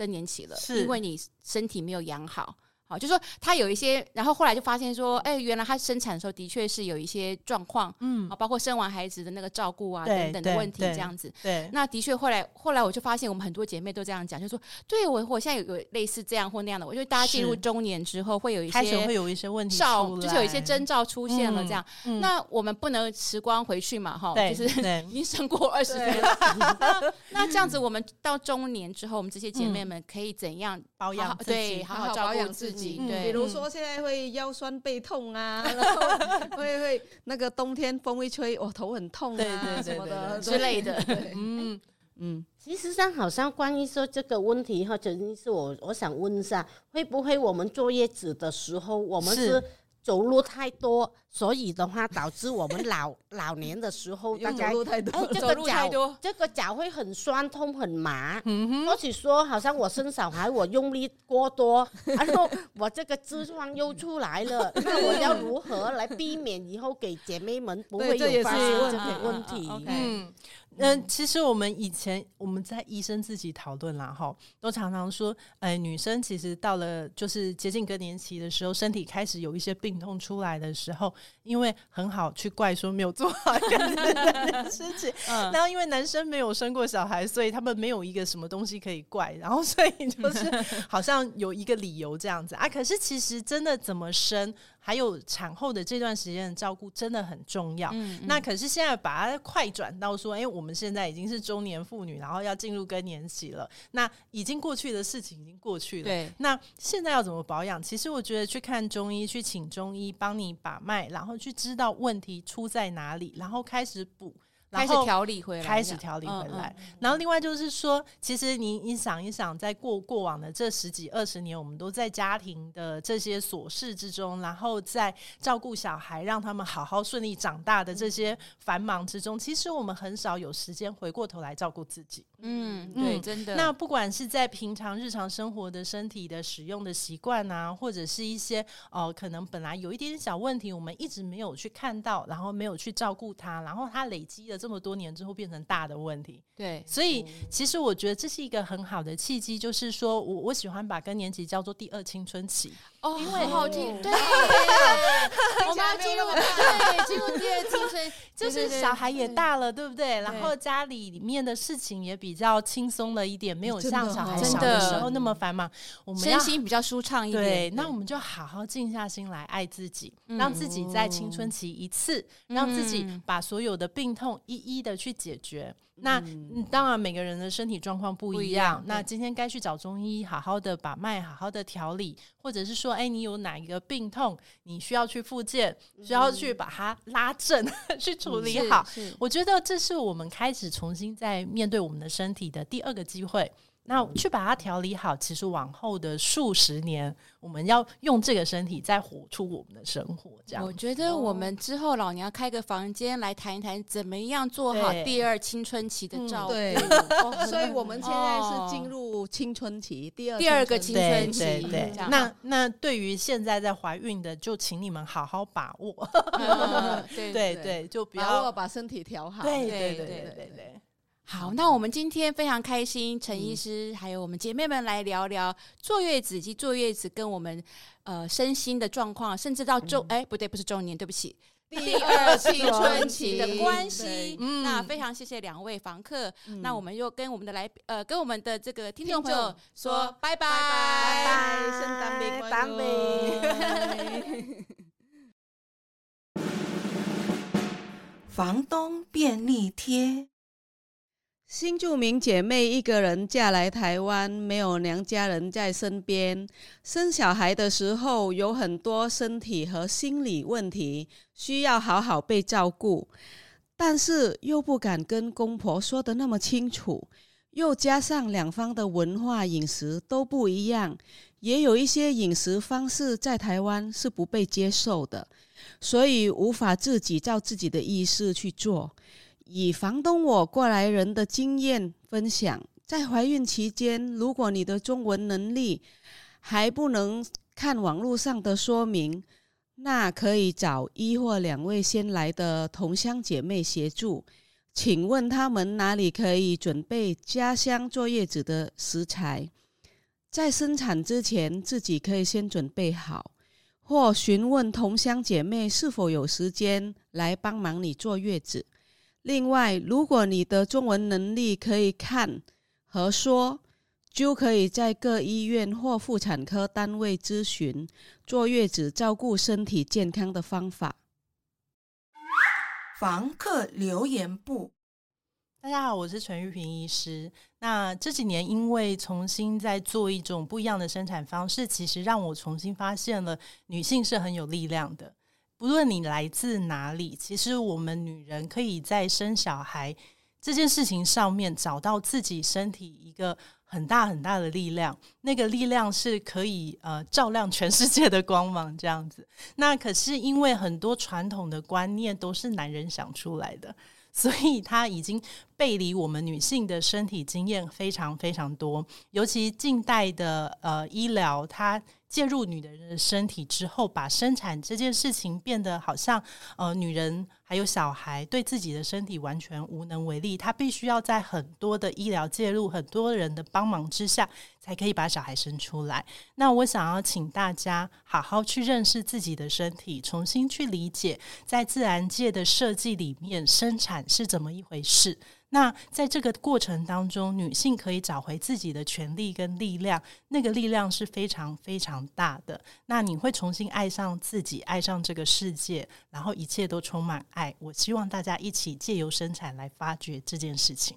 Speaker 1: 更年期了，因为你身体没有养好。好，就说她有一些，然后后来就发现说，哎，原来她生产的时候的确是有一些状况，嗯，啊包括生完孩子的那个照顾啊等等的问题，这样子。对，那的确后来后来我就发现，我们很多姐妹都这样讲，就说，对我我现在有有类似这样或那样的，我觉得大家进入中年之后会有一些
Speaker 4: 开始会有一些问题，
Speaker 1: 兆就是有一些征兆出现了，这样。那我们不能时光回去嘛，哈，就是 已经生过二十年了。那那这样子，我们到中年之后，我们这些姐妹们可以怎样
Speaker 4: 保养？
Speaker 1: 对，好好照顾自己。对，
Speaker 2: 比如说现在会腰酸背痛啊，然后会会那个冬天风一吹，我，头很痛啊，什么的之类的。
Speaker 5: 嗯 嗯，其实上好像关于说这个问题哈，曾经是我我想问一下，会不会我们坐月子的时候，我们是？走路太多，所以的话导致我们老 老年的时候
Speaker 2: 走路太多，
Speaker 5: 哎，这个脚这个脚会很酸痛很麻。或许说好像我生小孩我用力过多，然后我这个痔疮又出来了，那我要如何来避免以后给姐妹们不会有发生这个问题？
Speaker 4: 嗯。嗯，其实我们以前我们在医生自己讨论啦，哈，都常常说，哎，女生其实到了就是接近更年期的时候，身体开始有一些病痛出来的时候，因为很好去怪说没有做好一个事情，嗯，然后因为男生没有生过小孩，所以他们没有一个什么东西可以怪，然后所以就是 好像有一个理由这样子。啊，可是其实真的怎么生？还有产后的这段时间的照顾真的很重要。嗯嗯、那可是现在把它快转到说，哎，我们现在已经是中年妇女，然后要进入更年期了。那已经过去的事情已经过去了。对。那现在要怎么保养？其实我觉得去看中医，去请中医帮你把脉，然后去知道问题出在哪里，然后开始补。
Speaker 1: 开始调理回来，
Speaker 4: 开始调理回来。然后另外就是说，其实你你想一想，在过过往的这十几二十年，我们都在家庭的这些琐事之中，然后在照顾小孩，让他们好好顺利长大的这些繁忙之中，其实我们很少有时间回过头来照顾自己。
Speaker 1: 嗯，对，真的。
Speaker 4: 那不管是在平常日常生活的身体的使用的习惯啊，或者是一些哦，可能本来有一点点小问题，我们一直没有去看到，然后没有去照顾它，然后它累积了。这么多年之后变成大的问题，
Speaker 1: 对，
Speaker 4: 所以其实我觉得这是一个很好的契机，就是说我我喜欢把更年期叫做第二青春期。
Speaker 1: 哦，因为好听，对，我们要进入对 进入第二青春，
Speaker 4: 就是小孩也大了，对不对？然后家里里面的事情也比较轻松了一点，没有像小孩小的时候那么繁忙。我们
Speaker 1: 身心比较舒畅一点，
Speaker 4: 对，那我们就好好静下心来爱自己，让自己在青春期一次，让自己把所有的病痛一一的去解决。那当然，每个人的身体状况不一样。那今天该去找中医，好好的把脉，好好的调理，或者是说，哎，你有哪一个病痛，你需要去复健，需要去把它拉正，去处理好。我觉得这是我们开始重新在面对我们的身体的第二个机会。那去把它调理好，其实往后的数十年，我们要用这个身体再活出我们的生活。这样，
Speaker 1: 我觉得我们之后老娘开个房间来谈一谈，怎么样做好第二青春期的照顾。
Speaker 2: 对，所以我们现在是进入青春期，第二
Speaker 1: 第二个青春期。
Speaker 4: 对对，那那对于现在在怀孕的，就请你们好好把握。对对对，就不要
Speaker 2: 把身体调好。
Speaker 4: 对对对对对。
Speaker 1: 好，那我们今天非常开心，陈医师、嗯、还有我们姐妹们来聊聊坐月子以及坐月子跟我们呃身心的状况，甚至到中哎、嗯、不对，不是中年，对不起，第二青春期的关系。嗯，那非常谢谢两位房客，嗯、那我们又跟我们的来呃跟我们的这个听众朋友说拜拜拜拜，
Speaker 2: 圣诞节快乐！
Speaker 3: 房东便利贴。
Speaker 2: 新住民姐妹一个人嫁来台湾，没有娘家人在身边，生小孩的时候有很多身体和心理问题，需要好好被照顾，但是又不敢跟公婆说得那么清楚，又加上两方的文化饮食都不一样，也有一些饮食方式在台湾是不被接受的，所以无法自己照自己的意思去做。以房东我过来人的经验分享，在怀孕期间，如果你的中文能力还不能看网络上的说明，那可以找一或两位先来的同乡姐妹协助，请问他们哪里可以准备家乡坐月子的食材？在生产之前，自己可以先准备好，或询问同乡姐妹是否有时间来帮忙你坐月子。另外，如果你的中文能力可以看和说，就可以在各医院或妇产科单位咨询坐月子照顾身体健康的方法。
Speaker 3: 房客留言簿。
Speaker 4: 大家好，我是陈玉萍医师。那这几年，因为重新在做一种不一样的生产方式，其实让我重新发现了女性是很有力量的。不论你来自哪里，其实我们女人可以在生小孩这件事情上面找到自己身体一个很大很大的力量。那个力量是可以呃照亮全世界的光芒，这样子。那可是因为很多传统的观念都是男人想出来的。所以，他已经背离我们女性的身体经验非常非常多，尤其近代的呃医疗，它。介入女人的身体之后，把生产这件事情变得好像呃，女人还有小孩对自己的身体完全无能为力，她必须要在很多的医疗介入、很多人的帮忙之下，才可以把小孩生出来。那我想要请大家好好去认识自己的身体，重新去理解在自然界的设计里面，生产是怎么一回事。那在这个过程当中，女性可以找回自己的权利跟力量，那个力量是非常非常大的。那你会重新爱上自己，爱上这个世界，然后一切都充满爱。我希望大家一起借由生产来发掘这件事情。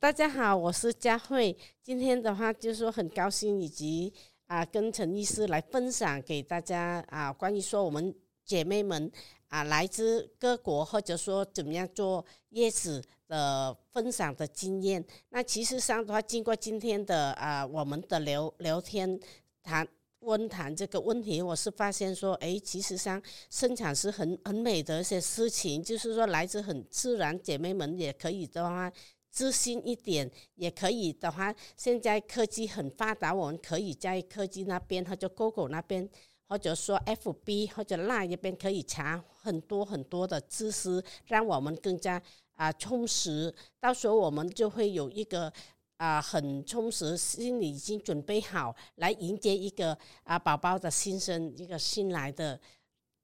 Speaker 5: 大家好，我是佳慧。今天的话就是说很高兴，以及啊跟陈医师来分享给大家啊关于说我们姐妹们啊来自各国，或者说怎么样做月子。的分享的经验，那其实上的话，经过今天的啊、呃，我们的聊聊天谈温谈这个问题，我是发现说，诶，其实上生产是很很美的一些事情，就是说来自很自然，姐妹们也可以的话自信一点，也可以的话，现在科技很发达，我们可以在科技那边或者 Google 那边，或者说 FB 或者 Line 那边可以查很多很多的知识，让我们更加。啊，充实，到时候我们就会有一个啊很充实，心里已经准备好来迎接一个啊宝宝的新生，一个新来的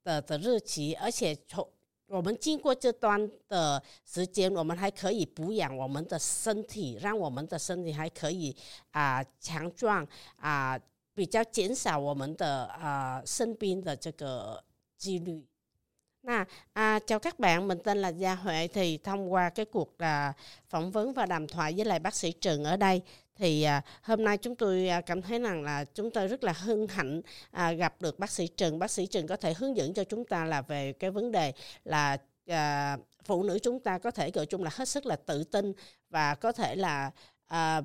Speaker 5: 的的日期，而且从我们经过这段的时间，我们还可以补养我们的身体，让我们的身体还可以啊强壮啊，比较减少我们的啊生病的这个几率。那 à, à, chào các bạn, mình tên là Gia Huệ. Thì thông qua cái cuộc à, phỏng vấn và đàm thoại với lại bác sĩ trường ở đây thì à, hôm nay chúng tôi à, cảm thấy rằng là chúng tôi rất là hân hạnh à, gặp được bác sĩ trường Bác sĩ trường có thể hướng dẫn cho chúng ta là về cái vấn đề là à, phụ nữ chúng ta có thể gọi chung là hết sức là tự tin và có thể là à,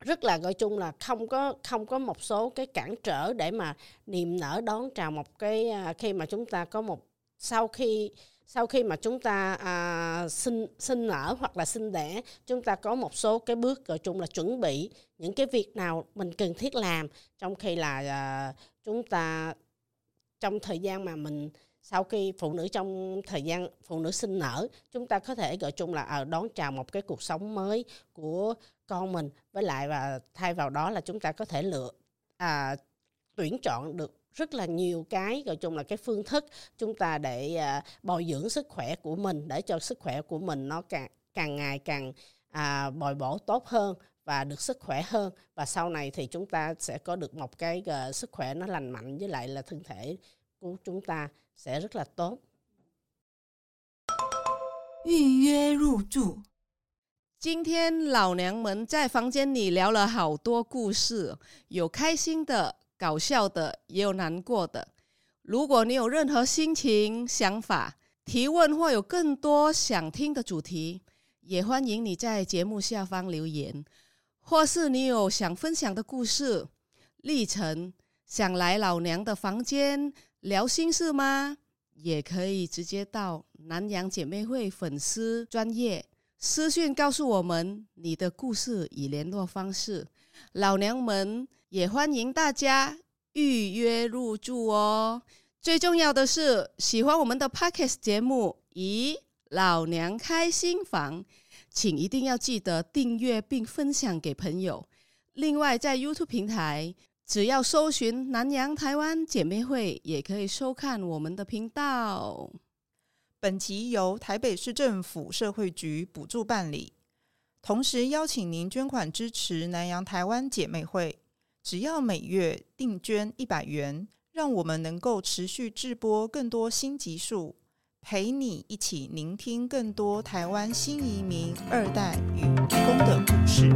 Speaker 5: rất là gọi chung là không có không có một số cái cản trở để mà niềm nở đón chào một cái à, khi mà chúng ta có một sau khi sau khi mà chúng ta à, sinh sinh nở hoặc là sinh đẻ chúng ta có một số cái bước gọi chung là chuẩn bị những cái việc nào mình cần thiết làm trong khi là à, chúng ta trong thời gian mà mình sau khi phụ nữ trong thời gian phụ nữ sinh nở chúng ta có thể gọi chung là ở đón chào một cái cuộc sống mới của con mình. Với lại và thay vào đó là chúng ta có thể lựa à, tuyển chọn được rất là nhiều cái gọi chung là cái phương thức chúng ta để à, bồi dưỡng sức khỏe của mình để cho sức khỏe của mình nó càng càng ngày càng à, bồi bổ tốt hơn và được sức khỏe hơn và sau này thì chúng ta sẽ có được một cái uh, sức khỏe nó lành mạnh với lại là thân thể của chúng ta sẽ rất là tốt.
Speaker 3: 预约入住。
Speaker 2: 今天老娘们在房间里聊了好多故事，有开心的。 搞笑的也有难过的。如果你有任何心情、想法、提问或有更多想听的主题，也欢迎你在节目下方留言。或是你有想分享的故事、历程，想来老娘的房间聊心事吗？也可以直接到南洋姐妹会粉丝专业私讯告诉我们你的故事与联络方式。老娘们。也欢迎大家预约入住哦。最重要的是，喜欢我们的 Podcast 节目，咦，老娘开心房，请一定要记得订阅并分享给朋友。另外，在 YouTube 平台，只要搜寻“南洋台湾姐妹会”，也可以收看我们的频道。
Speaker 6: 本集由台北市政府社会局补助办理，同时邀请您捐款支持南洋台湾姐妹会。只要每月定捐一百元，让我们能够持续制播更多新集数，陪你一起聆听更多台湾新移民二代与义工的故事。